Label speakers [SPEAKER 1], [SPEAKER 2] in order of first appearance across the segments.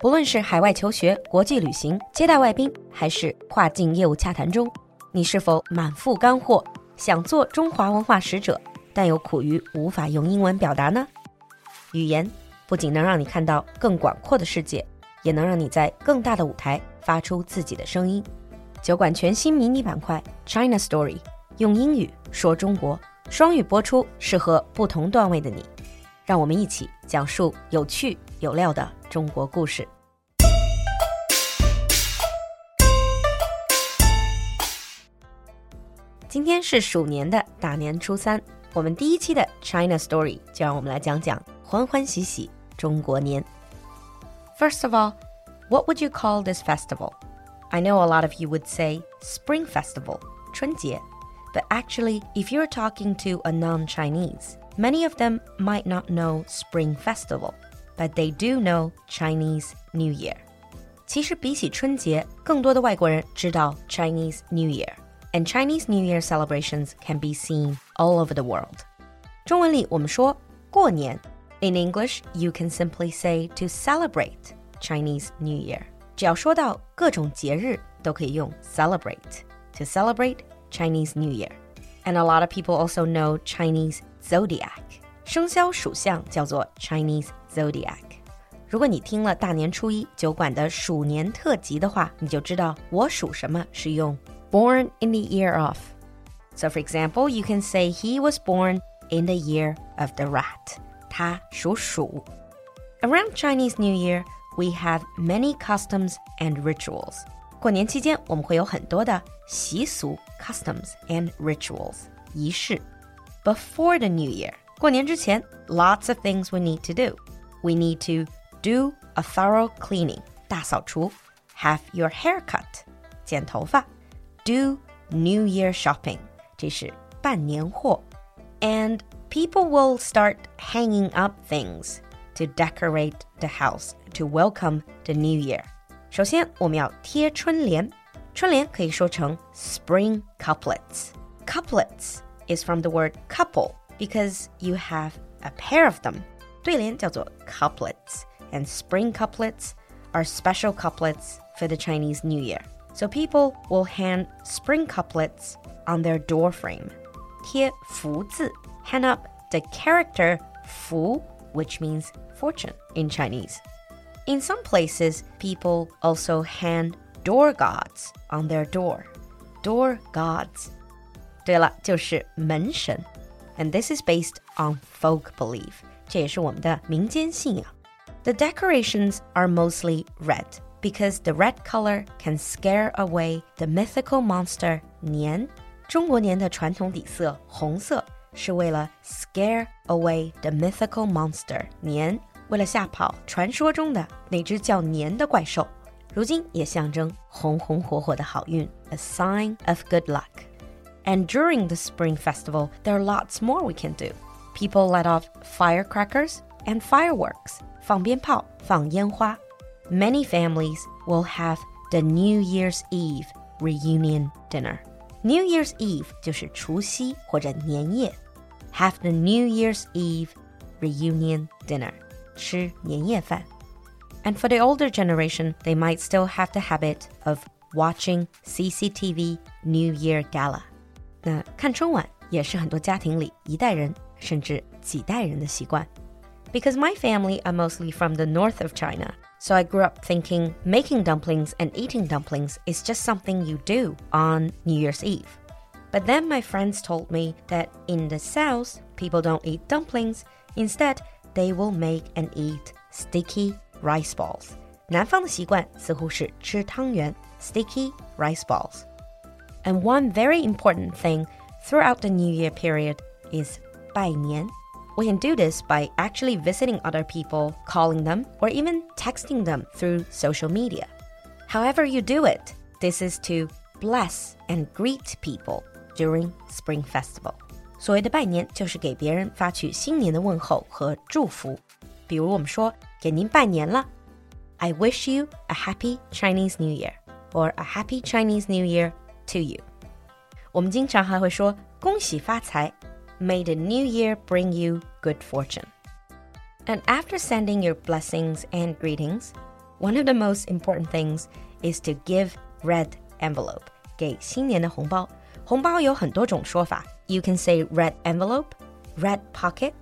[SPEAKER 1] 不论是海外求学、国际旅行、接待外宾，还是跨境业务洽谈中，你是否满腹干货，想做中华文化使者，但又苦于无法用英文表达呢？语言不仅能让你看到更广阔的世界，也能让你在更大的舞台发出自己的声音。酒馆全新迷你板块 China Story，用英语说中国，双语播出，适合不同段位的你。让我们一起讲述有趣有料的中国故事。今天是鼠年的大年初三，我们第一期的 China Story 就让我们来讲讲欢欢喜喜中国年。First of all, what would you call this festival? I know a lot of you would say Spring Festival, 春节, but actually, if you're talking to a non-Chinese, Many of them might not know Spring Festival, but they do know Chinese New Year. 其实比起春节，更多的外国人知道 Chinese New Year, and Chinese New Year celebrations can be seen all over the world. 中文里我们说过年，in English you can simply say to celebrate Chinese New Year. 只要说到各种节日，都可以用 celebrate to celebrate Chinese New Year. And a lot of people also know Chinese zodiac，生肖属相叫做 Chinese zodiac。如果你听了大年初一酒馆的鼠年特辑的话，你就知道我属什么是用 born in the year of。So for example, you can say he was born in the year of the rat。他属鼠。Around Chinese New Year, we have many customs and rituals. 过年期间，我们会有很多的习俗 customs and rituals 仪式。before the new year. 过年之前, lots of things we need to do. We need to do a thorough cleaning, 大扫除, have your hair cut, 剪头发, do New Year shopping, 这是办年货, and people will start hanging up things to decorate the house to welcome the new year. 首先，我们要贴春联，春联可以说成 spring couplets. Couplets is from the word couple because you have a pair of them. 对联叫做 couplets, and spring couplets are special couplets for the Chinese New Year. So people will hang spring couplets on their door frame. 贴福字, hang up the character 福, which means fortune in Chinese. In some places, people also hang door gods on their door. Door gods 对了，就是门神 ，and this is based on folk belief，这也是我们的民间信仰。The decorations are mostly red because the red color can scare away the mythical monster 年。中国年的传统底色红色是为了 scare away the mythical monster 年，为了吓跑传说中的那只叫年的怪兽。如今也象征红红火火的好运，a sign of good luck。 and during the Spring Festival, there are lots more we can do. People let off firecrackers and fireworks, 放鞭炮,放烟花. Many families will have the New Year's Eve reunion dinner. New Year's Eve 就是除夕或者年夜. Have the New Year's Eve reunion dinner. 吃年夜饭. And for the older generation, they might still have the habit of watching CCTV New Year Gala. 那看春晚也是很多家庭里一代人甚至几代人的习惯。Because my family are mostly from the north of China, so I grew up thinking making dumplings and eating dumplings is just something you do on New Year's Eve. But then my friends told me that in the south, people don't eat dumplings. Instead, they will make and eat sticky rice balls. 南方的习惯似乎是吃汤圆 （sticky rice balls）。 and one very important thing throughout the New Year period is 拜年. We can do this by actually visiting other people, calling them, or even texting them through social media. However, you do it, this is to bless and greet people during Spring Festival. 所谓的拜年，就是给别人发去新年的问候和祝福。比如我们说给您拜年了，I wish you a happy Chinese New Year or a happy Chinese New Year to you。我们经常还会说恭喜发财，May the new year bring you good fortune. And after sending your blessings and greetings, one of the most important things is to give red envelope. 给新年的红包，红包有很多种说法。You can say red envelope, red pocket,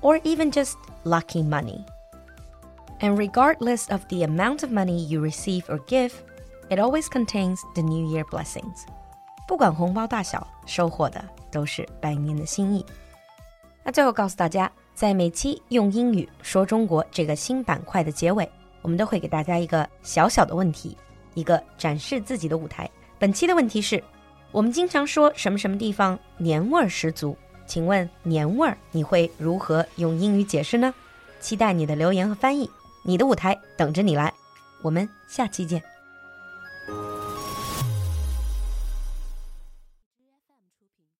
[SPEAKER 1] or even just lucky money. And regardless of the amount of money you receive or give, it always contains the New Year blessings. 不管红包大小，收获的都是拜年的心意。那最后告诉大家，在每期用英语说中国这个新板块的结尾，我们都会给大家一个小小的问题，一个展示自己的舞台。本期的问题是：我们经常说什么什么地方年味儿十足？请问年味儿你会如何用英语解释呢？期待你的留言和翻译，你的舞台等着你来。我们下期见。